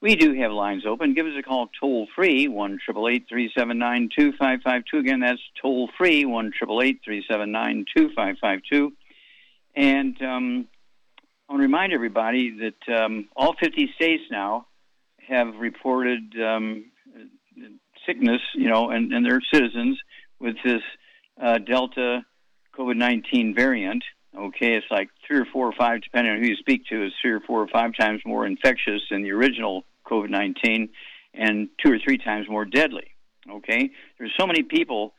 We do have lines open. Give us a call toll free, 1 379 2552. Again, that's toll free, 1 379 2552. And um, I want to remind everybody that um, all 50 states now have reported um, sickness, you know, and, and their citizens with this uh, Delta COVID 19 variant. Okay, it's like three or four or five, depending on who you speak to, is three or four or five times more infectious than the original COVID 19 and two or three times more deadly. Okay, there's so many people,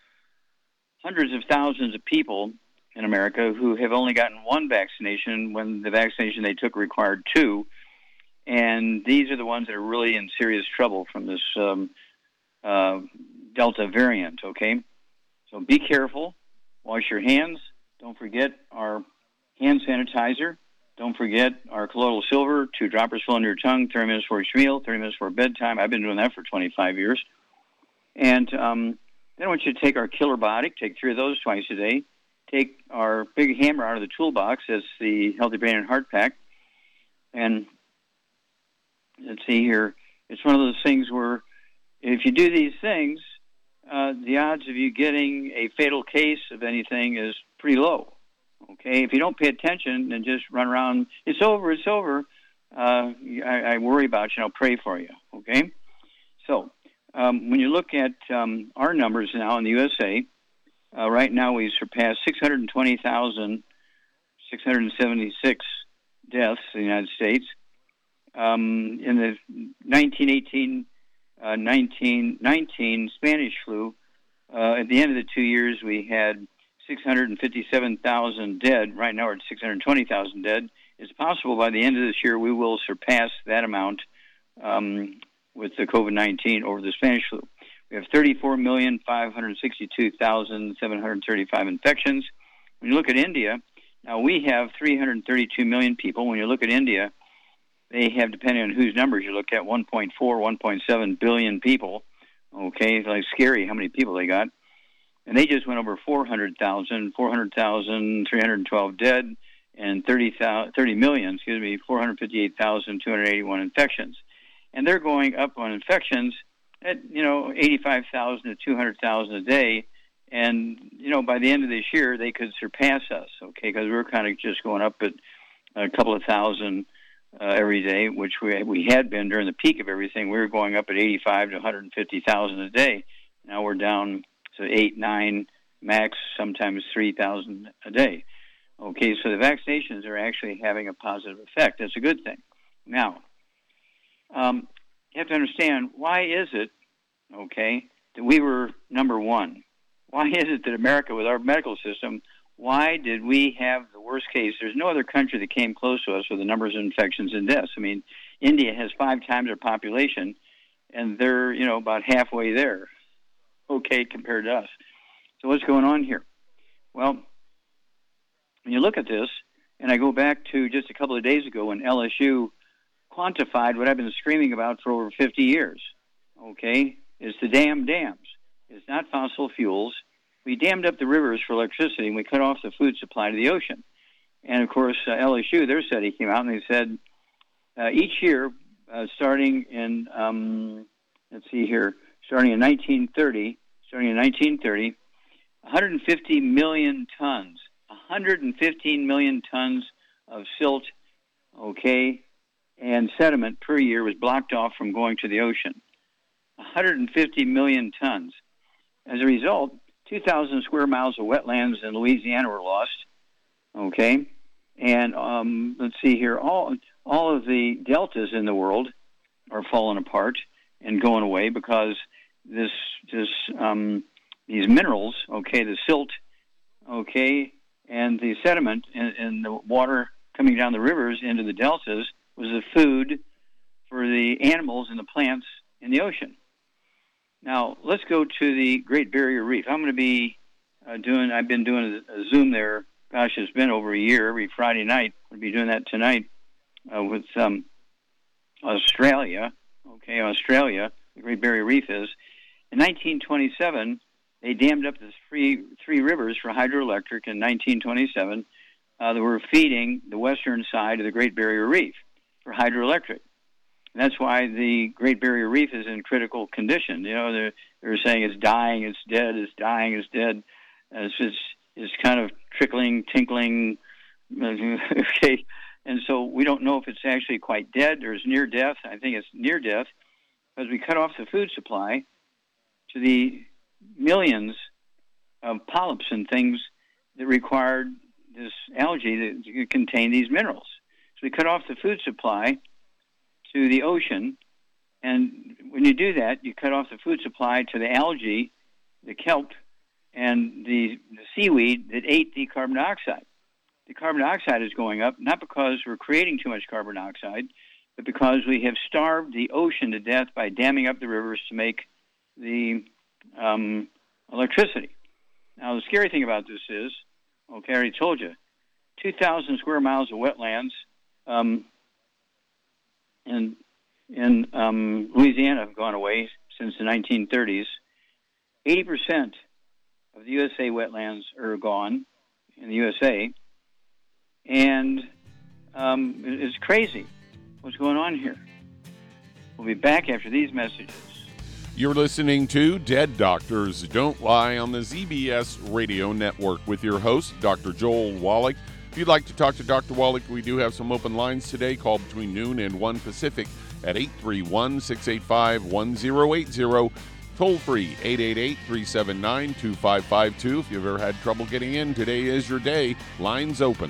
hundreds of thousands of people in America who have only gotten one vaccination when the vaccination they took required two. And these are the ones that are really in serious trouble from this um, uh, Delta variant, okay? So be careful. Wash your hands. Don't forget our hand sanitizer. Don't forget our colloidal silver, two droppers full under your tongue, 30 minutes for each meal, 30 minutes for bedtime. I've been doing that for 25 years. And um, then I want you to take our killer biotic, take three of those twice a day. Take our big hammer out of the toolbox. That's the Healthy Brain and Heart Pack. And let's see here. It's one of those things where if you do these things, uh, the odds of you getting a fatal case of anything is pretty low. Okay, if you don't pay attention and just run around, it's over, it's over. Uh, I, I worry about you. I'll pray for you. Okay, so um, when you look at um, our numbers now in the USA, uh, right now we surpassed 620,676 deaths in the United States. Um, in the 1918 uh, 1919 Spanish flu, uh, at the end of the two years, we had 657,000 dead. Right now, we're at 620,000 dead. It's possible by the end of this year we will surpass that amount um, with the COVID 19 over the Spanish flu. We have 34,562,735 infections. When you look at India, now we have 332 million people. When you look at India, they have, depending on whose numbers you look at, 1.4, 1.7 billion people. Okay, it's like scary how many people they got. And they just went over 400,000, 400,000, 312 dead, and 30, 30 million, excuse me, 458,281 infections. And they're going up on infections at, you know, 85,000 to 200,000 a day. And, you know, by the end of this year, they could surpass us, okay, because we're kind of just going up at a couple of thousand uh, every day, which we we had been during the peak of everything. We were going up at 85 to 150,000 a day. Now we're down to eight, nine, max, sometimes 3,000 a day. Okay, so the vaccinations are actually having a positive effect. That's a good thing. Now, um, you have to understand why is it, okay, that we were number one? Why is it that America, with our medical system, why did we have the worst case? There's no other country that came close to us with the numbers of infections and deaths. I mean, India has five times our population, and they're you know about halfway there, okay, compared to us. So what's going on here? Well, when you look at this, and I go back to just a couple of days ago when LSU quantified what I've been screaming about for over 50 years. Okay, it's the damn dams. It's not fossil fuels we dammed up the rivers for electricity and we cut off the food supply to the ocean. And of course, uh, LSU, their study came out and they said uh, each year, uh, starting in, um, let's see here, starting in 1930, starting in 1930, 150 million tons, 115 million tons of silt, okay, and sediment per year was blocked off from going to the ocean. 150 million tons. as a result, 2,000 square miles of wetlands in Louisiana were lost. Okay, and um, let's see here, all all of the deltas in the world are falling apart and going away because this this um, these minerals, okay, the silt, okay, and the sediment and, and the water coming down the rivers into the deltas was the food for the animals and the plants in the ocean. Now let's go to the Great Barrier Reef. I'm going to be uh, doing. I've been doing a, a, Zoom there. Gosh, it's been over a year. Every Friday night, I'll be doing that tonight uh, with um, Australia. Okay, Australia, the Great Barrier Reef is. In 1927, they dammed up the three three rivers for hydroelectric in 1927 uh, that were feeding the western side of the Great Barrier Reef for hydroelectric. And that's why the Great Barrier Reef is in critical condition. You know, they're, they're saying it's dying, it's dead, it's dying, it's dead. It's just it's kind of trickling, tinkling. okay, and so we don't know if it's actually quite dead or is near death. I think it's near death because we cut off the food supply to the millions of polyps and things that required this algae that contain these minerals. So we cut off the food supply to the ocean, and when you do that, you cut off the food supply to the algae, the kelp, and the, the seaweed that ate the carbon dioxide. The carbon dioxide is going up not because we're creating too much carbon dioxide, but because we have starved the ocean to death by damming up the rivers to make the um, electricity. Now, the scary thing about this is, okay, I already told you, 2,000 square miles of wetlands um, in, in um, Louisiana have gone away since the 1930s. 80% of the USA wetlands are gone in the USA. And um, it's crazy what's going on here. We'll be back after these messages. You're listening to Dead Doctors Don't Lie on the ZBS Radio Network with your host, Dr. Joel Wallach. If you'd like to talk to Dr. Wallach, we do have some open lines today. Call between noon and 1 Pacific at 831 685 1080. Toll free 888 379 2552. If you've ever had trouble getting in, today is your day. Lines open.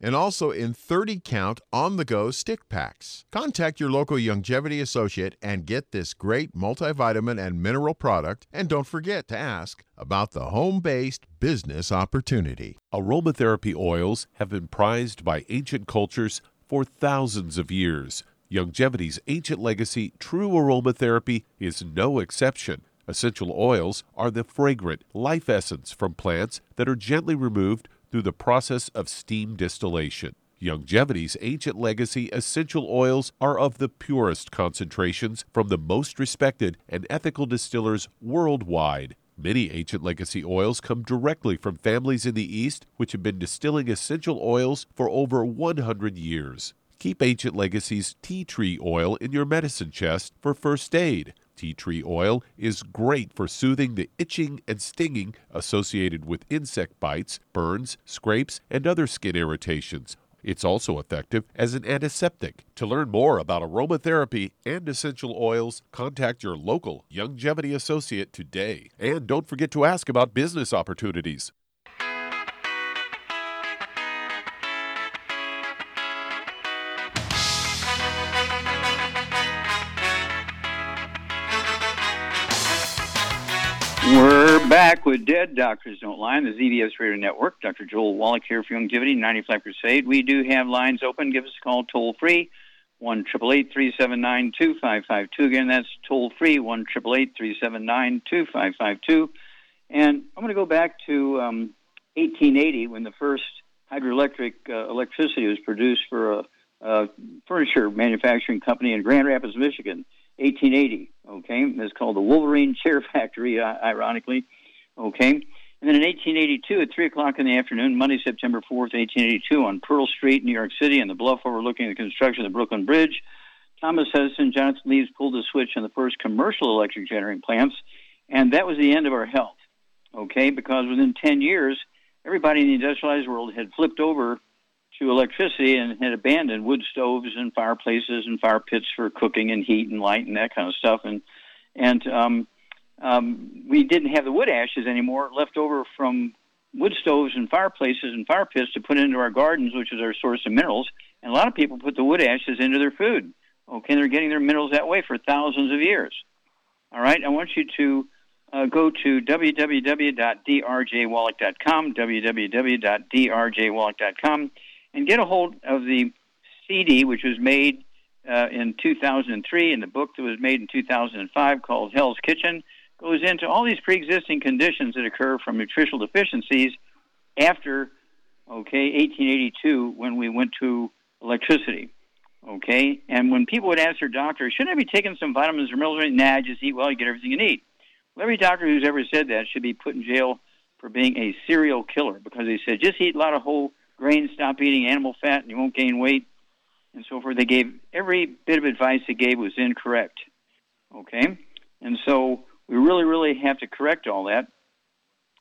and also in 30 count on the go stick packs. Contact your local Youngevity associate and get this great multivitamin and mineral product. And don't forget to ask about the home based business opportunity. Aromatherapy oils have been prized by ancient cultures for thousands of years. Youngevity's ancient legacy, true aromatherapy, is no exception. Essential oils are the fragrant life essence from plants that are gently removed through the process of steam distillation. Youngevity's ancient legacy essential oils are of the purest concentrations from the most respected and ethical distillers worldwide. Many ancient legacy oils come directly from families in the East which have been distilling essential oils for over 100 years. Keep Ancient Legacy's tea tree oil in your medicine chest for first aid. Tea tree oil is great for soothing the itching and stinging associated with insect bites, burns, scrapes, and other skin irritations. It's also effective as an antiseptic. To learn more about aromatherapy and essential oils, contact your local Youngevity associate today. And don't forget to ask about business opportunities. We're back with Dead Doctors Don't Lie on the ZBS Radio Network. Dr. Joel Wallach here for Youngevity 95 Crusade. We do have lines open. Give us a call toll free, 1 379 2552. Again, that's toll free, 1 379 2552. And I'm going to go back to um, 1880 when the first hydroelectric uh, electricity was produced for a, a furniture manufacturing company in Grand Rapids, Michigan. 1880. Okay, it's called the Wolverine Chair Factory, uh, ironically. Okay, and then in 1882, at three o'clock in the afternoon, Monday, September 4th, 1882, on Pearl Street, New York City, on the bluff overlooking the construction of the Brooklyn Bridge, Thomas Edison, Jonathan Leaves pulled the switch on the first commercial electric generating plants, and that was the end of our health. Okay, because within 10 years, everybody in the industrialized world had flipped over to electricity and had abandoned wood stoves and fireplaces and fire pits for cooking and heat and light and that kind of stuff. And and um, um, we didn't have the wood ashes anymore left over from wood stoves and fireplaces and fire pits to put into our gardens, which is our source of minerals. And a lot of people put the wood ashes into their food. Okay, they're getting their minerals that way for thousands of years. All right, I want you to uh, go to www.drjwallach.com, www.drjwallach.com and get a hold of the CD, which was made uh, in 2003, and the book that was made in 2005 called Hell's Kitchen goes into all these pre-existing conditions that occur from nutritional deficiencies after, okay, 1882 when we went to electricity. Okay, and when people would ask their doctor, shouldn't I be taking some vitamins or minerals? Nah, just eat well, you get everything you need. Well, every doctor who's ever said that should be put in jail for being a serial killer because they said just eat a lot of whole grains, stop eating animal fat, and you won't gain weight, and so forth. They gave every bit of advice they gave was incorrect. Okay, and so we really, really have to correct all that.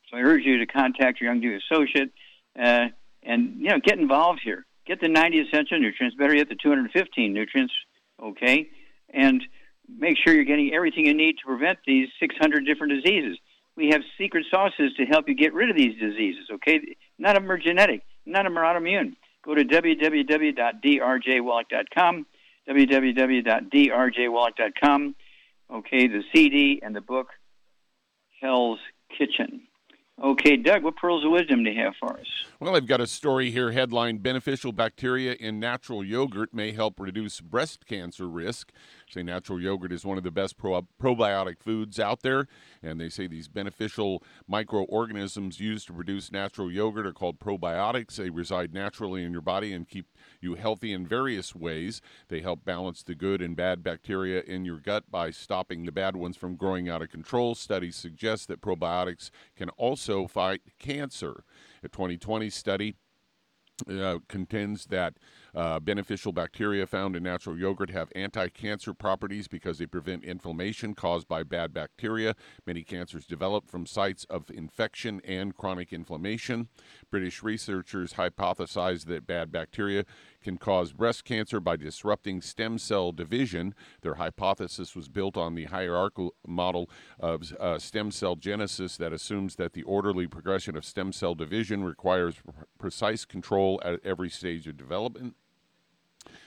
So I urge you to contact your Youngevity associate uh, and you know get involved here. Get the 90 essential nutrients, better yet, the 215 nutrients. Okay, and make sure you're getting everything you need to prevent these 600 different diseases. We have secret sauces to help you get rid of these diseases. Okay, none of them are genetic. None of them are autoimmune. Go to www.drjwallach.com, www.drjwallach.com. Okay, the CD and the book, Hell's Kitchen. Okay, Doug, what pearls of wisdom do you have for us? Well, I've got a story here headline Beneficial bacteria in natural yogurt may help reduce breast cancer risk. Say natural yogurt is one of the best pro- probiotic foods out there, and they say these beneficial microorganisms used to produce natural yogurt are called probiotics. They reside naturally in your body and keep you healthy in various ways. They help balance the good and bad bacteria in your gut by stopping the bad ones from growing out of control. Studies suggest that probiotics can also fight cancer. A 2020 study uh, contends that uh, beneficial bacteria found in natural yogurt have anti cancer properties because they prevent inflammation caused by bad bacteria. Many cancers develop from sites of infection and chronic inflammation. British researchers hypothesized that bad bacteria can cause breast cancer by disrupting stem cell division. Their hypothesis was built on the hierarchical model of uh, stem cell genesis that assumes that the orderly progression of stem cell division requires precise control at every stage of development.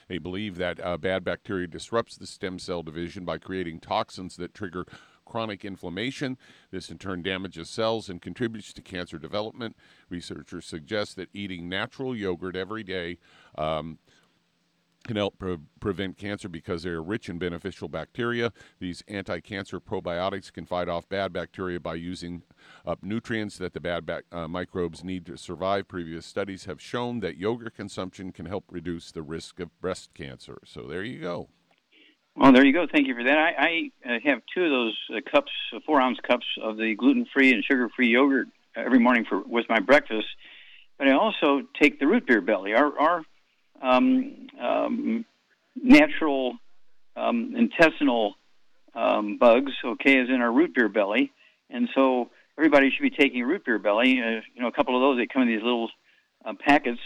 They believe that uh, bad bacteria disrupts the stem cell division by creating toxins that trigger chronic inflammation. This in turn damages cells and contributes to cancer development. Researchers suggest that eating natural yogurt every day um, can help pre- prevent cancer because they are rich in beneficial bacteria. These anti cancer probiotics can fight off bad bacteria by using up nutrients that the bad bac- uh, microbes need to survive. Previous studies have shown that yogurt consumption can help reduce the risk of breast cancer. So there you go. Well, there you go. Thank you for that. I, I uh, have two of those uh, cups, uh, four ounce cups of the gluten free and sugar free yogurt every morning for with my breakfast. But I also take the root beer belly. Our, our natural um, intestinal um, bugs, okay, is in our root beer belly, and so everybody should be taking root beer belly. Uh, you know, a couple of those they come in these little uh, packets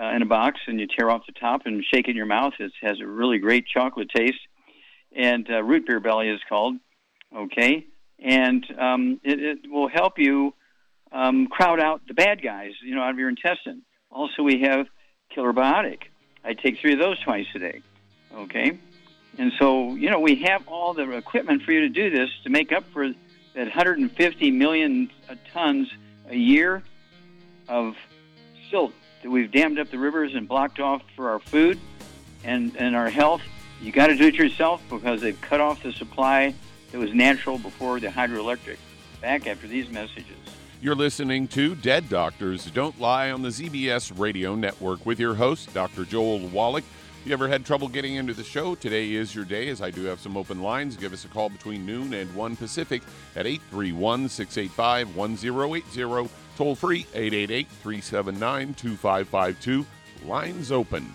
uh, in a box, and you tear off the top and shake it in your mouth. It has a really great chocolate taste, and uh, root beer belly is called, okay, and um, it, it will help you um, crowd out the bad guys, you know, out of your intestine. Also, we have Killer Biotic. I take three of those twice a day. Okay? And so, you know, we have all the equipment for you to do this to make up for that 150 million uh, tons a year of silt that we've dammed up the rivers and blocked off for our food and, and our health. You got to do it yourself because they've cut off the supply that was natural before the hydroelectric. Back after these messages. You're listening to Dead Doctors Don't Lie on the ZBS Radio Network with your host, Dr. Joel Wallach. If you ever had trouble getting into the show, today is your day as I do have some open lines. Give us a call between noon and 1 Pacific at 831 685 1080. Toll free 888 379 2552. Lines open.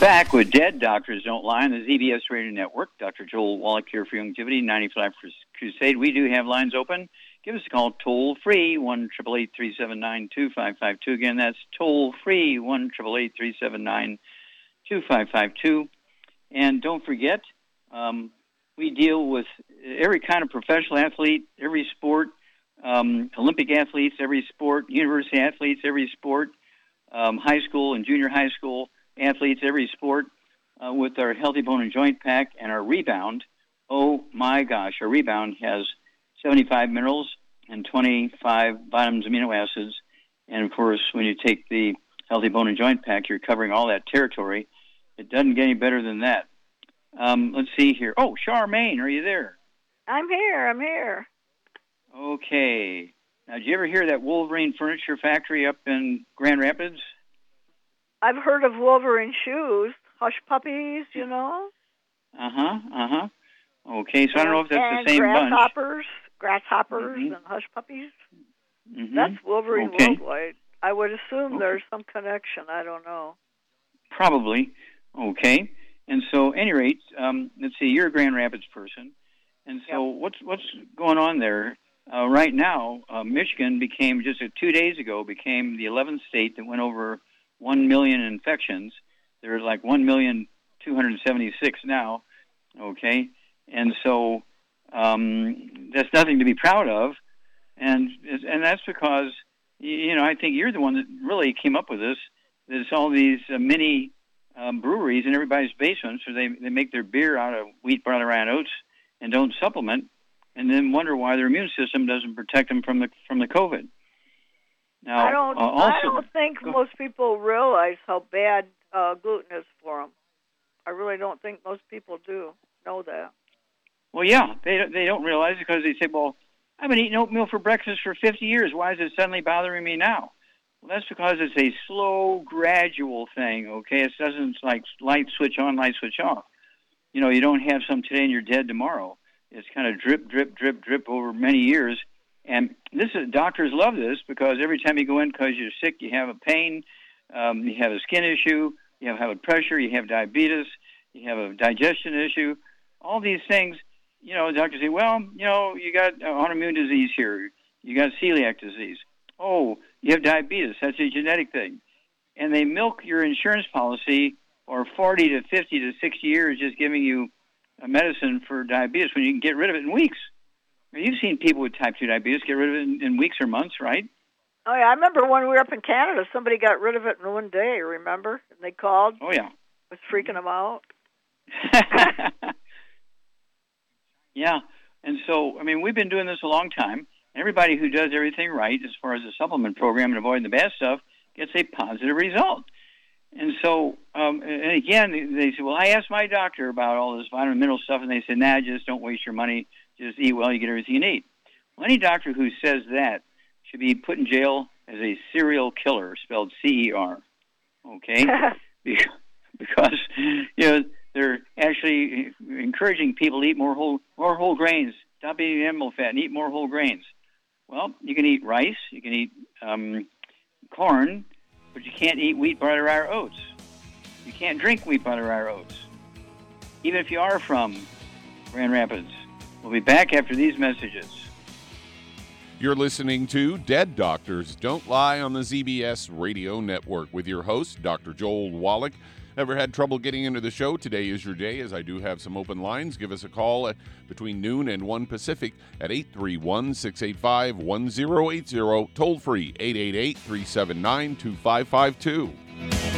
Back with Dead Doctors Don't Lie on the ZBS Radio Network. Dr. Joel Wallach here for Youngevity, 95 Crusade. We do have lines open. Give us a call toll free, 1 379 2552. Again, that's toll free, 1 379 2552. And don't forget, um, we deal with every kind of professional athlete, every sport, um, Olympic athletes, every sport, university athletes, every sport, um, high school and junior high school athletes, every sport, uh, with our Healthy Bone and Joint Pack and our Rebound. Oh my gosh, our Rebound has 75 minerals and 25 vitamins, amino acids. And of course, when you take the Healthy Bone and Joint Pack, you're covering all that territory. It doesn't get any better than that. Um, let's see here. Oh, Charmaine, are you there? I'm here. I'm here. Okay. Now, did you ever hear that Wolverine Furniture Factory up in Grand Rapids? I've heard of Wolverine shoes, hush puppies, you know. Uh huh. Uh huh. Okay, so I don't know if that's the same bunch. grasshoppers, grasshoppers, Mhm. and hush puppies. Mhm. That's Wolverine Okay. Worldwide. I would assume Okay. there's some connection. I don't know. Probably. Okay. And so, any rate, um, let's see. You're a Grand Rapids person, and so what's what's going on there uh, right now? Uh, Michigan became just uh, two days ago became the 11th state that went over one million infections. There's like one million two hundred seventy-six now. Okay, and so um, that's nothing to be proud of, and and that's because you know I think you're the one that really came up with this. There's all these uh, mini um, breweries in everybody's basements where they, they make their beer out of wheat, barley, and oats and don't supplement, and then wonder why their immune system doesn't protect them from the from the COVID. Now, I don't. uh, also, I don't think go- most people realize how bad uh, gluten is for them. I really don't think most people do know that. Well, yeah, they they don't realize it because they say, "Well, I've been eating oatmeal for breakfast for 50 years. Why is it suddenly bothering me now?" Well, that's because it's a slow, gradual thing. Okay, it doesn't like light switch on, light switch off. You know, you don't have some today and you're dead tomorrow. It's kind of drip, drip, drip, drip over many years. And this is doctors love this because every time you go in because you're sick, you have a pain, um, you have a skin issue, you have high blood pressure, you have diabetes, you have a digestion issue. All these things, you know, doctors say, well, you know, you got autoimmune disease here, you got celiac disease. Oh, you have diabetes. That's a genetic thing. And they milk your insurance policy for 40 to 50 to 60 years just giving you a medicine for diabetes when you can get rid of it in weeks. You've seen people with type 2 diabetes get rid of it in, in weeks or months, right? Oh yeah, I remember when we were up in Canada, somebody got rid of it in one day. Remember? And they called, Oh, yeah. was freaking them out. yeah. And so, I mean, we've been doing this a long time. Everybody who does everything right as far as the supplement program and avoiding the bad stuff gets a positive result. And so, um, and again, they say, well, I asked my doctor about all this vitamin mineral stuff, and they said, nah, just don't waste your money. Just eat well, you get everything you need. Well, any doctor who says that should be put in jail as a serial killer, spelled C-E-R. Okay? Because you know they're actually encouraging people to eat more whole more whole grains. Stop eating animal fat and eat more whole grains. Well, you can eat rice, you can eat um, corn, but you can't eat wheat, butter, or oats. You can't drink wheat, butter, or oats, even if you are from Grand Rapids. We'll be back after these messages. You're listening to Dead Doctors Don't Lie on the ZBS Radio Network with your host, Dr. Joel Wallach. Ever had trouble getting into the show? Today is your day, as I do have some open lines. Give us a call at between noon and 1 Pacific at 831 685 1080, toll free 888 379 2552.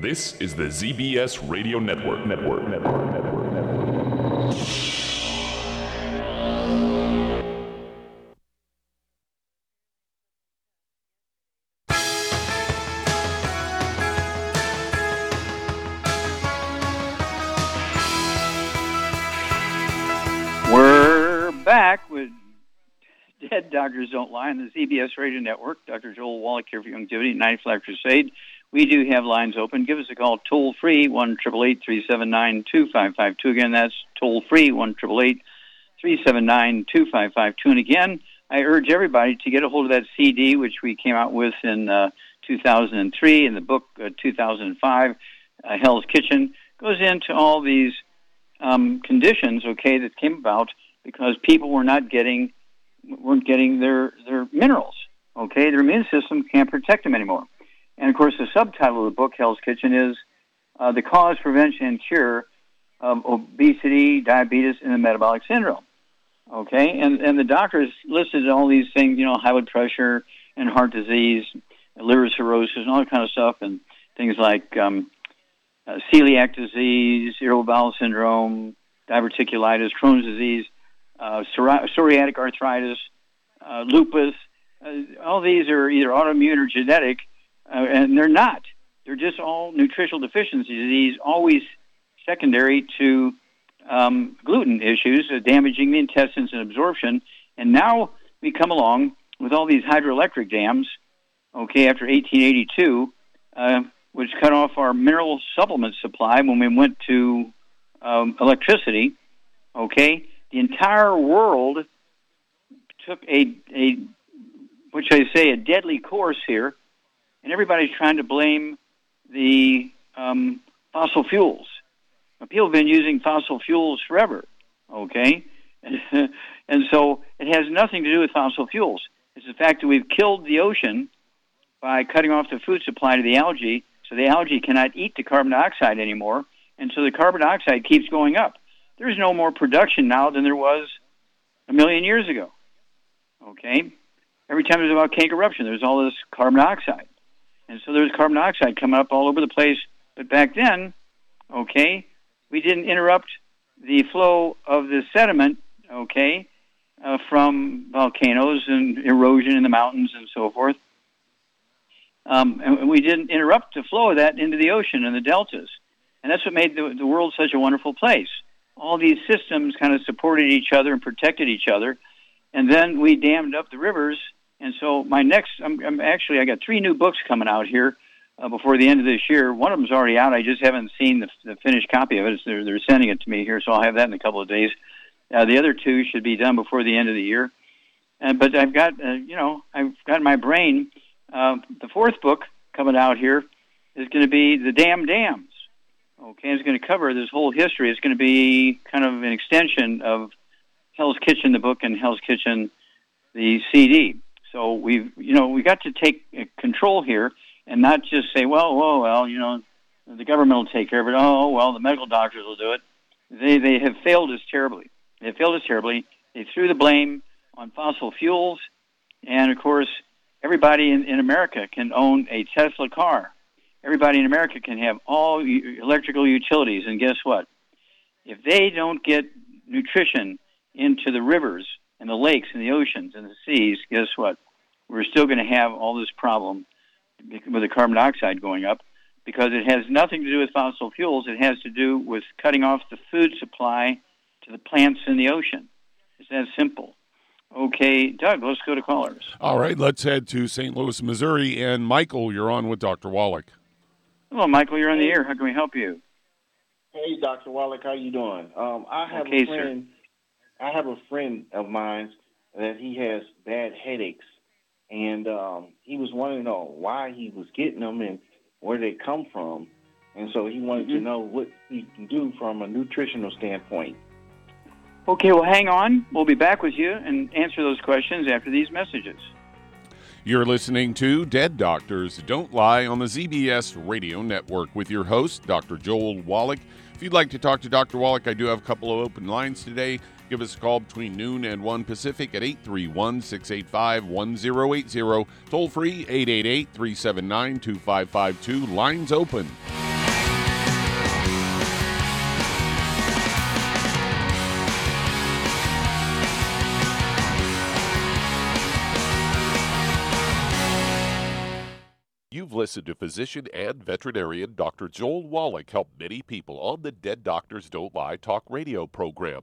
This is the ZBS Radio Network. Network. Network. Network. Network. We're back with Dead Doctors Don't Lie on the ZBS Radio Network. Dr. Joel Wallach here for Youngevity, 95 Crusade. We do have lines open. Give us a call toll free, 1 379 2552. Again, that's toll free, 1 379 2552. And again, I urge everybody to get a hold of that CD, which we came out with in uh, 2003, in the book uh, 2005, uh, Hell's Kitchen. Goes into all these um, conditions, okay, that came about because people were not getting weren't getting their their minerals. Okay, their immune system can't protect them anymore. And of course, the subtitle of the book, Hell's Kitchen, is uh, The Cause, Prevention, and Cure of Obesity, Diabetes, and the Metabolic Syndrome. Okay, and, and the doctors listed all these things, you know, high blood pressure and heart disease, liver cirrhosis, and all that kind of stuff, and things like um, uh, celiac disease, irritable bowel syndrome, diverticulitis, Crohn's disease, uh, psoriatic arthritis, uh, lupus. Uh, all these are either autoimmune or genetic, uh, and they're not. They're just all nutritional deficiency disease, always secondary to um, gluten issues, uh, damaging the intestines and absorption. And now we come along with all these hydroelectric dams, okay, after 1882, uh, which cut off our mineral supplement supply when we went to um, electricity, okay. The entire world took a, a, what should I say, a deadly course here and everybody's trying to blame the um, fossil fuels. People have been using fossil fuels forever, okay? and so it has nothing to do with fossil fuels. It's the fact that we've killed the ocean by cutting off the food supply to the algae, so the algae cannot eat the carbon dioxide anymore, and so the carbon dioxide keeps going up. There's no more production now than there was a million years ago. Okay? Every time there's about a volcanic eruption, there's all this carbon dioxide. And so there was carbon dioxide coming up all over the place. But back then, okay, we didn't interrupt the flow of the sediment, okay, uh, from volcanoes and erosion in the mountains and so forth. Um, and we didn't interrupt the flow of that into the ocean and the deltas. And that's what made the, the world such a wonderful place. All these systems kind of supported each other and protected each other. And then we dammed up the rivers and so my next, I'm, I'm actually, I got three new books coming out here uh, before the end of this year. One of them's already out. I just haven't seen the, the finished copy of it. They're, they're sending it to me here, so I'll have that in a couple of days. Uh, the other two should be done before the end of the year. Uh, but I've got, uh, you know, I've got my brain uh, the fourth book coming out here is going to be the damn dams. Okay, it's going to cover this whole history. It's going to be kind of an extension of Hell's Kitchen, the book, and Hell's Kitchen, the CD. So we've, you know, we got to take uh, control here and not just say, well, well, well, you know, the government will take care of it. Oh, oh, well, the medical doctors will do it. They they have failed us terribly. They failed us terribly. They threw the blame on fossil fuels, and of course, everybody in, in America can own a Tesla car. Everybody in America can have all electrical utilities, and guess what? If they don't get nutrition into the rivers and the lakes and the oceans and the seas, guess what? We're still going to have all this problem with the carbon dioxide going up because it has nothing to do with fossil fuels. It has to do with cutting off the food supply to the plants in the ocean. It's that simple. Okay, Doug, let's go to callers. All right, let's head to St. Louis, Missouri. And Michael, you're on with Dr. Wallach. Hello, Michael. You're on the air. How can we help you? Hey, Dr. Wallach. How you doing? Um, I have okay, a friend. Sir. I have a friend of mine that he has bad headaches, and um, he was wanting to know why he was getting them and where they come from, and so he wanted mm-hmm. to know what he can do from a nutritional standpoint. Okay, well, hang on. We'll be back with you and answer those questions after these messages. You're listening to Dead Doctors Don't Lie on the ZBS Radio Network with your host, Dr. Joel Wallach. If you'd like to talk to Dr. Wallach, I do have a couple of open lines today. Give us a call between noon and 1 Pacific at 831 685 1080. Toll free 888 379 2552. Lines open. You've listened to physician and veterinarian Dr. Joel Wallach help many people on the Dead Doctors Don't Lie talk radio program.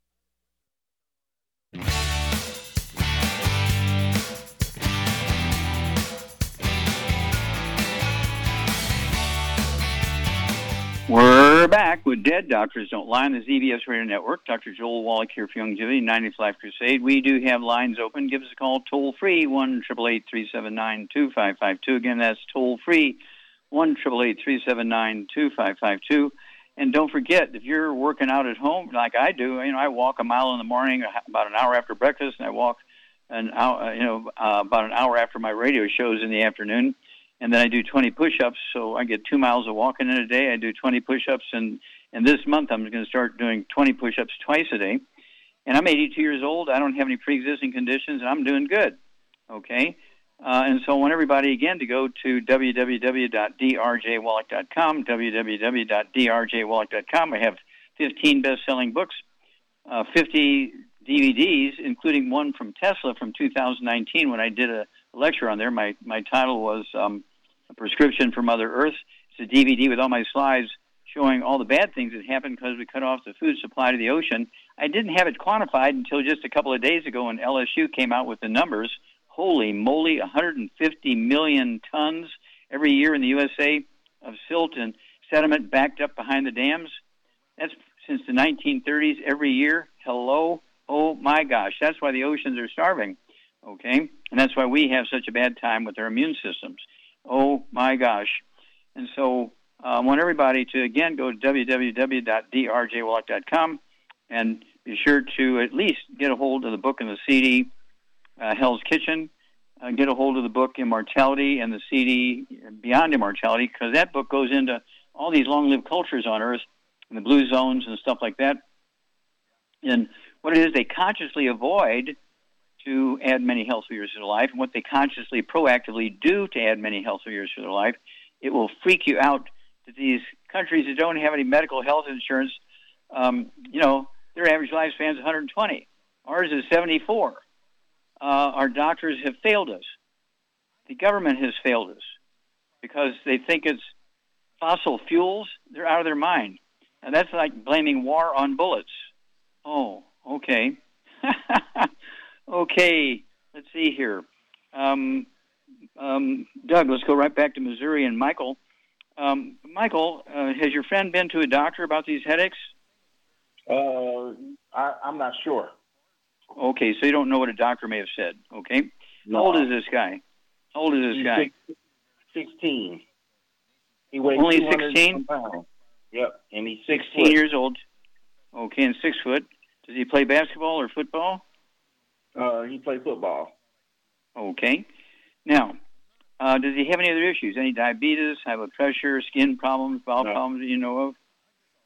We're back with Dead Doctors Don't Lie on the ZBS Radio Network. Dr. Joel Wallach here for Youngevity, 90th Life Crusade. We do have lines open. Give us a call toll free, 1 379 2552. Again, that's toll free, 1 379 2552. And don't forget, if you're working out at home like I do, you know, I walk a mile in the morning, about an hour after breakfast, and I walk an hour, you know, uh, about an hour after my radio shows in the afternoon and then I do 20 push-ups. So I get two miles of walking in a day. I do 20 push-ups, and and this month I'm going to start doing 20 push-ups twice a day. And I'm 82 years old. I don't have any pre-existing conditions, and I'm doing good. Okay. Uh, and so I want everybody again to go to www.drjwallach.com, www.drjwallach.com. I have 15 best-selling books, uh, 50 DVDs, including one from Tesla from 2019 when I did a lecture on there. My my title was um, a prescription for Mother Earth. It's a DVD with all my slides showing all the bad things that happened because we cut off the food supply to the ocean. I didn't have it quantified until just a couple of days ago when LSU came out with the numbers. Holy moly, 150 million tons every year in the USA of silt and sediment backed up behind the dams. That's since the 1930s every year. Hello? Oh my gosh, that's why the oceans are starving. Okay? And that's why we have such a bad time with our immune systems. Oh my gosh. And so uh, I want everybody to, again, go to www.drjwallach.com and be sure to at least get a hold of the book and the CD, uh, Hell's Kitchen. Uh, get a hold of the book Immortality and the CD Beyond Immortality because that book goes into all these long-lived cultures on Earth and the blue zones and stuff like that. And what it is, they consciously avoid to add many healthful years to their life, and what they consciously, proactively do to add many healthful years to their life, it will freak you out that these countries that don't have any medical health insurance, um, you know, their average lifespan is 120. Ours is 74. Uh, our doctors have failed us. The government has failed us because they think it's fossil fuels. They're out of their mind. And that's like blaming war on bullets. Oh, okay. okay, let's see here. Um, um, Doug, let's go right back to Missouri and Michael. Um, Michael, uh, has your friend been to a doctor about these headaches? Uh, I, I'm not sure. Okay, so you don't know what a doctor may have said. Okay, No. how old is this guy? How old is this guy? six- 16. He weighs Only 16? Yep, and he's 16 foot. years old. Okay, and six foot. Does he play basketball or football? Uh, he played football. Okay. Now, uh, does he have any other issues? Any diabetes, high blood pressure, skin problems, bowel No. problems that you know of?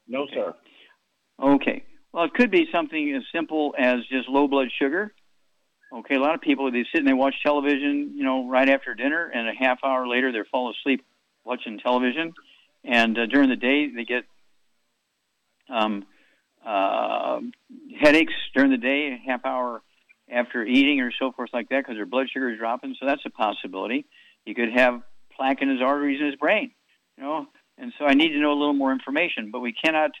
No, sir. Okay. Well, it could be something as simple as just low blood sugar. Okay, a lot of people they sit and they watch television, you know, right after dinner, and a half hour later they're fall asleep watching television, and uh, during the day they get um, uh, headaches during the day, a half hour after eating or so forth like that, because their blood sugar is dropping. So that's a possibility. He could have plaque in his arteries in his brain, you know. And so I need to know a little more information, but we cannot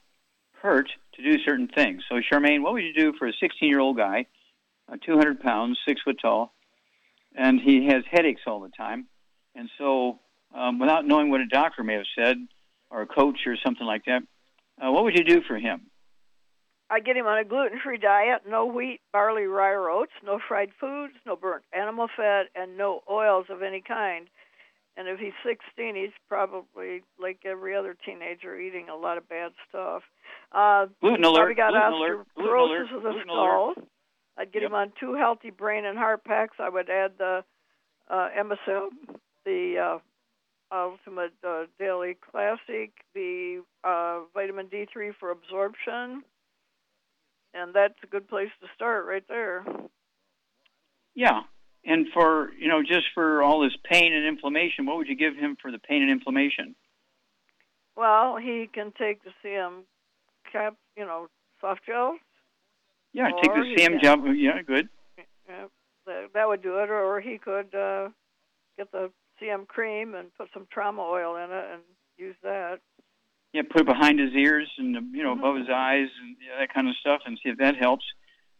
hurt to do certain things. So, Charmaine, what would you do for a 16 year old guy, uh, 200 pounds, six foot tall, and he has headaches all the time? And so, um, without knowing what a doctor may have said, or a coach or something like that, uh, what would you do for him? I get him on a gluten-free diet, no wheat, barley, rye, or oats, no fried foods, no burnt animal fat, and no oils of any kind. And if he's 16, he's probably like every other teenager, eating a lot of bad stuff. Uh, Gluten alert, got gluten alert, gluten osteoporosis alert, of the gluten skull. alert. I'd get Yep. him on two healthy brain and heart packs. I would add the uh, MSM, the uh, Ultimate uh, Daily Classic, the uh, vitamin D3 for absorption, and that's a good place to start right there. Yeah. And for, you know, just for all this pain and inflammation, what would you give him for the pain and inflammation? Well, he can take the CM cap, you know, soft gels. Yeah, take the CM job. Yeah, good. Yeah, that, that would do it. Or he could uh, get the CM cream and put some trauma oil in it and use that. Yeah, put it behind his ears and you know above his eyes and you know, that kind of stuff, and see if that helps.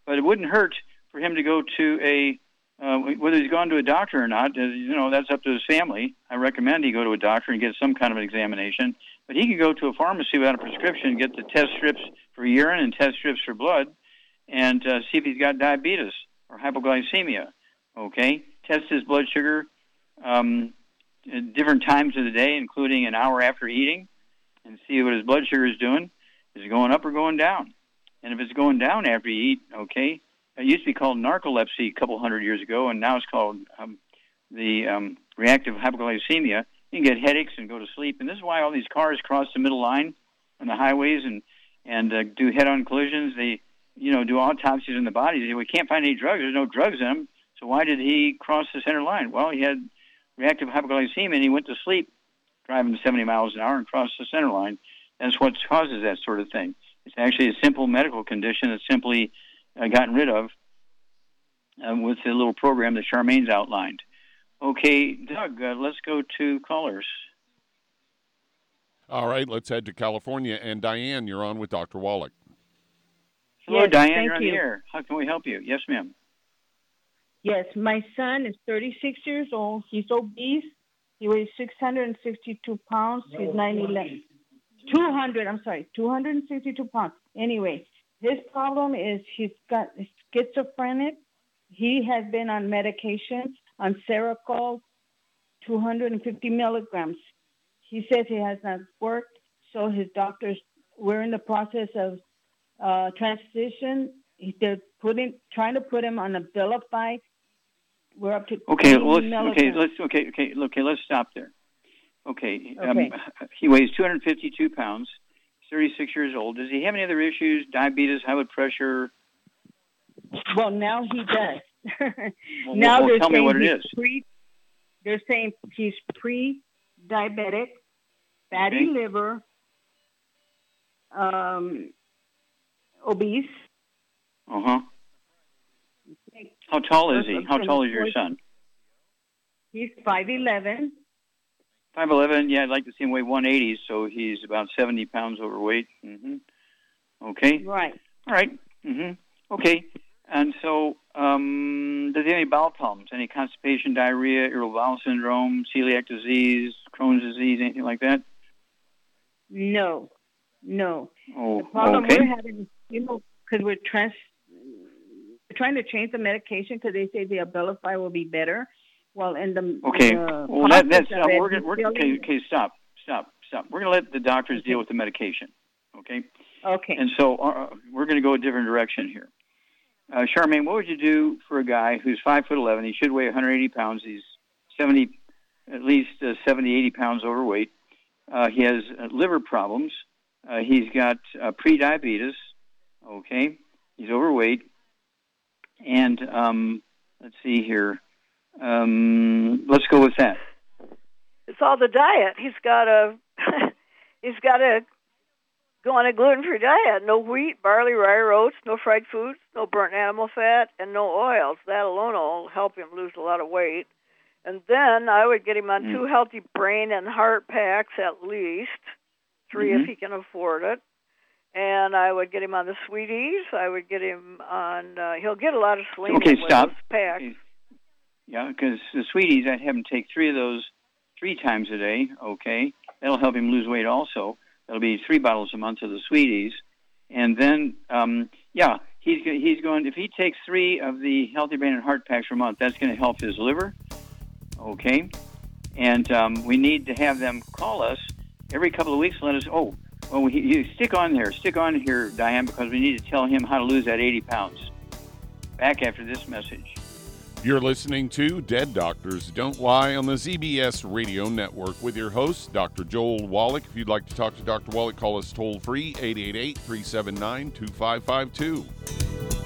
But it wouldn't hurt for him to go to a uh, whether he's gone to a doctor or not. Uh, you know, that's up to his family. I recommend he go to a doctor and get some kind of an examination. But he could go to a pharmacy without a prescription, get the test strips for urine and test strips for blood, and uh, see if he's got diabetes or hypoglycemia. Okay, test his blood sugar um, at different times of the day, including an hour after eating and see what his blood sugar is doing. Is it going up or going down? And if it's going down after you eat, okay, it used to be called narcolepsy a couple hundred years ago, and now it's called um, the um, reactive hypoglycemia. You can get headaches and go to sleep, and this is why all these cars cross the middle line on the highways and and uh, do head-on collisions. They, you know, do autopsies in the say, we can't find any drugs. There's no drugs in them. So why did he cross the center line? Well, he had reactive hypoglycemia, and he went to sleep driving 70 miles an hour and crossed the center line. That's what causes that sort of thing. It's actually a simple medical condition that's simply uh, gotten rid of uh, with the little program that Charmaine's outlined. Okay, Doug, uh, let's go to callers. All right, let's head to California. And Diane, you're on with Dr. Wallach. Hello, Yes, Diane. thank You're on you. the air. How can we help you? Yes, ma'am. Yes, my son is 36 years old. He's obese. He weighs 662 pounds. He's 9'11. 200, I'm sorry, 262 pounds. Anyway, his problem is he's got schizophrenic. He has been on medication, on Seroquel, 250 milligrams. He says he has not worked, so his doctors, we're in the process of uh, transition. They're putting, trying to put him on Abilify. We're up to Okay, 80 well, let's, okay, let's okay, okay, okay. Let's stop there. Okay, um, Okay. he weighs 252 pounds. 36 years old. Does he have any other issues? Diabetes, high blood pressure? Well, now he does. Well, now well, they're tell me saying what it he's. Pre, they're saying he's pre-diabetic, fatty Okay. liver, um, obese. Uh huh. How tall is he? How tall is your son? He's five eleven. Five eleven. Yeah, I'd like to see him weigh 180, so he's about 70 pounds overweight. hmm Okay. Right. All right. hmm Okay. And so, um, does he have any bowel problems? Any constipation, diarrhea, irritable bowel syndrome, celiac disease, Crohn's disease, anything like that? No, no. Oh, The problem okay. we're having, you know, because we're trans, trying to change the medication because they say the Abilify will be better. Well, in the Okay. the well, that, that's uh, we're gonna, we're okay. Okay, stop, stop, stop. We're gonna let the doctors deal with the medication. Okay. Okay. And so uh, we're going to go a different direction here. Uh, Charmaine, what would you do for a guy who's five foot eleven? He should weigh 180 pounds. He's 70, at least uh, 70, 80 pounds overweight. Uh, he has uh, liver problems. Uh, he's got uh, pre-diabetes. Okay, he's overweight. And um, let's see here. Um, let's go with that. It's all the diet. He's got a he's got to go on a gluten-free diet. No wheat, barley, rye, oats, no fried foods, no burnt animal fat, and no oils. That alone will help him lose a lot of weight. And then I would get him on Mm. two healthy brain and heart packs at least, 3 Mhm. if he can afford it. And I would get him on the sweeties. I would get him on. Uh, he'll get a lot of selenium Okay, stop. packs. Yeah, because the sweeties, I'd have him take three of those three times a day. Okay, that'll help him lose weight. Also, that'll be three bottles a month of the sweeties, and then um, yeah, he's he's going. If he takes three of the healthy brain and heart packs per month, that's going to help his liver. Okay, and um, we need to have them call us every couple of weeks. and Let us. Oh, well, you stick on there, stick on here, Diane, because we need to tell him how to lose that 80 pounds. Back after this message. You're listening to Dead Doctors Don't Lie on the ZBS Radio Network with your host, Dr. Joel Wallach. If you'd like to talk to Dr. Wallach, call us toll free 888 379 2552.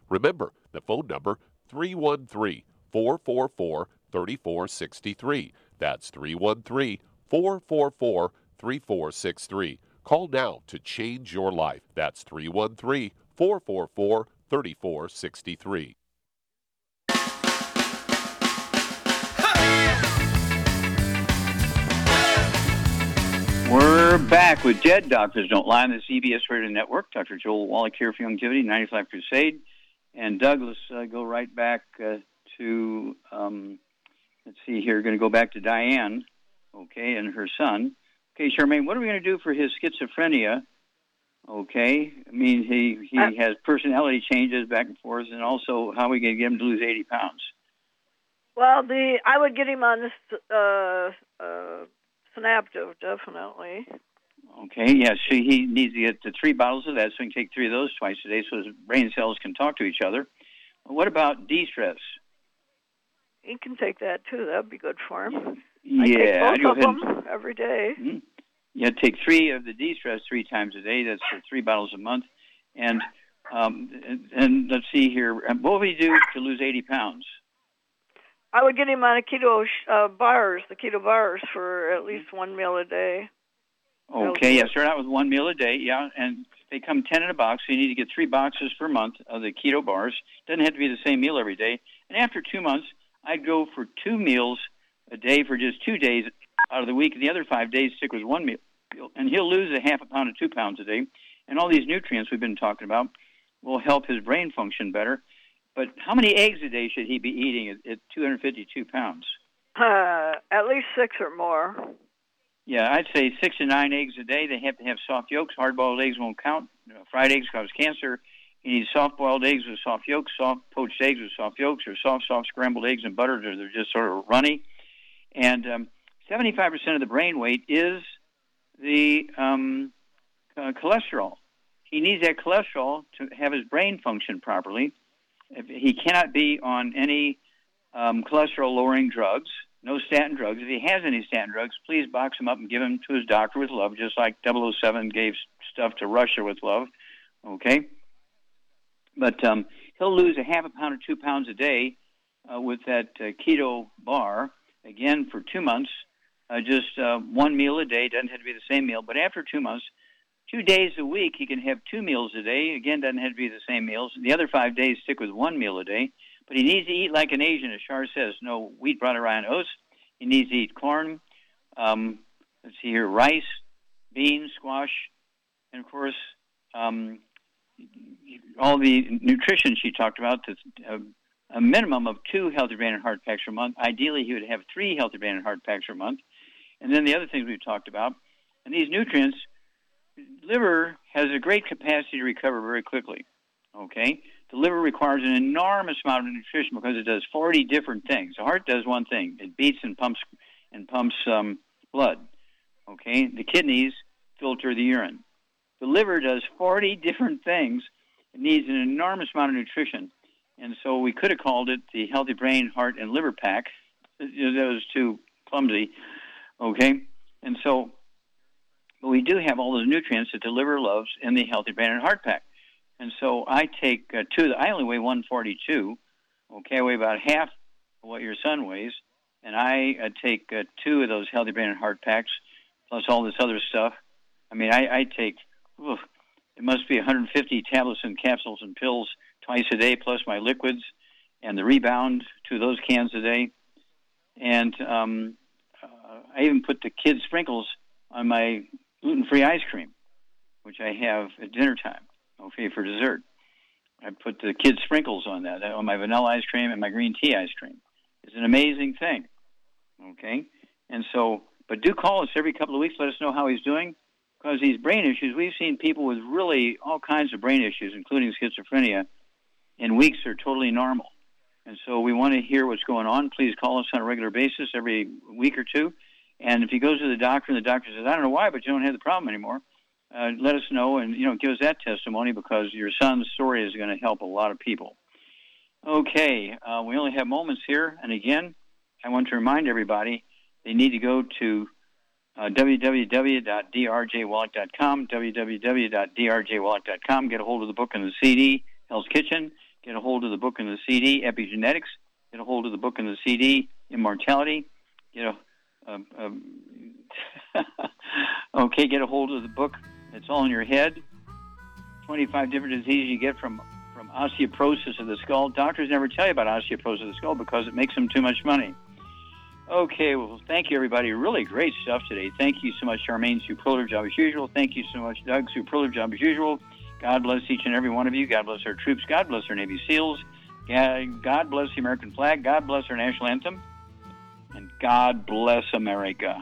Remember, the phone number 313 444 3463. That's 313 444 3463. Call now to change your life. That's 313 444 3463. We're back with Dead Doctors Don't Lie on the ZBS Radio Network. Dr. Joel Wallach here for Youngevity, 95 Crusade. And Douglas uh, go right back uh, to, um, let's see here, going to go back to Diane, okay, and her son. Okay, Charmaine, what are we going to do for his schizophrenia? Okay, I mean, he, he Uh, has personality changes back and forth, and also how are we going to get him to lose 80 pounds? Well, the I would get him on this uh, uh, Synaptive, definitely. Okay, yeah, so he needs to get the three bottles of that so he can take three of those twice a day so his brain cells can talk to each other. What about de-stress? He can take that too. That'd be good for him. Yeah, I take both go of and- them every day. Mhm. Yeah, take three of the de-stress three times a day. That's three bottles a month. And um, and, and let's see here. What would he do to lose 80 pounds? I would get him on a keto sh- uh, bars, the keto bars, for at least one meal a day. Okay, yeah, start out with one meal a day. Yeah, and they come 10 in a box, so you need to get three boxes per month of the keto bars. Doesn't have to be the same meal every day. And after two months, I'd go for two meals a day for just two days out of the week. And the other five days, stick with one meal. And he'll lose a half a pound to two pounds a day. And all these nutrients we've been talking about will help his brain function better. But how many eggs a day should he be eating at, at 252 pounds? Uh, at least six or more. Yeah, I'd say six to nine eggs a day. They have to have soft yolks. Hard-boiled eggs won't count. Fried eggs cause cancer. You need soft-boiled eggs with soft yolks, soft poached eggs with soft yolks, or soft, soft scrambled eggs and butter. They're, they're just sort of runny. And um, 75% of the brain weight is the um, uh, cholesterol. He needs that cholesterol to have his brain function properly. He cannot be on any um, cholesterol-lowering drugs no statin drugs. If he has any statin drugs, please box him up and give him to his doctor with love, just like 007 gave stuff to Russia with love. Okay? But um, he'll lose a half a pound or two pounds a day uh, with that uh, keto bar, again, for two months. Uh, just uh, one meal a day, doesn't have to be the same meal. But after two months, two days a week, he can have two meals a day. Again, doesn't have to be the same meals. The other five days, stick with one meal a day. But he needs to eat like an Asian, as Shar says. No wheat, brought around oats. He needs to eat corn. Um, let's see here: rice, beans, squash, and of course, um, all the nutrition she talked about. To, uh, a minimum of two healthy brain and heart packs per month. Ideally, he would have three healthy brain and heart packs per month. and then the other things we've talked about. And these nutrients, liver has a great capacity to recover very quickly. Okay, the liver requires an enormous amount of nutrition because it does 40 different things. The heart does one thing: it beats and pumps and pumps um, blood. Okay, the kidneys filter the urine. The liver does 40 different things. It needs an enormous amount of nutrition, and so we could have called it the Healthy Brain, Heart, and Liver Pack. That was too clumsy. Okay, and so but we do have all those nutrients that the liver loves in the Healthy Brain and Heart Pack. And so I take uh, two. I only weigh 142. Okay, I weigh about half what your son weighs, and I uh, take uh, two of those Healthy Brain and Heart Packs, plus all this other stuff. I mean, I, I take oof, it must be 150 tablets and capsules and pills twice a day, plus my liquids and the rebound to those cans a day. And um, uh, I even put the kids' sprinkles on my gluten-free ice cream, which I have at dinner time. Okay, for dessert, I put the kids' sprinkles on that on my vanilla ice cream and my green tea ice cream. It's an amazing thing. Okay, and so, but do call us every couple of weeks. Let us know how he's doing, because these brain issues. We've seen people with really all kinds of brain issues, including schizophrenia, in weeks are totally normal. And so we want to hear what's going on. Please call us on a regular basis every week or two. And if he goes to the doctor and the doctor says, I don't know why, but you don't have the problem anymore, uh, let us know and, you know, give us that testimony because your son's story is going to help a lot of people. Okay, uh, we only have moments here. And again, I want to remind everybody they need to go to uh, www.drjwallach.com, www.drjwallach.com, get a hold of the book and the CD, Hell's Kitchen, get a hold of the book and the CD, Epigenetics, get a hold of the book and the CD, Immortality, get a okay, get a hold of the book. It's all in your head. 25 different diseases you get from, from osteoporosis of the skull. Doctors never tell you about osteoporosis of the skull because it makes them too much money. Okay, well, thank you, everybody. Really great stuff today. Thank you so much, Charmaine. Superlative job as usual. Thank you so much, Doug. Superlative job as usual. God bless each and every one of you. God bless our troops. God bless our Navy SEALs. God bless the American flag. God bless our national anthem and God bless America.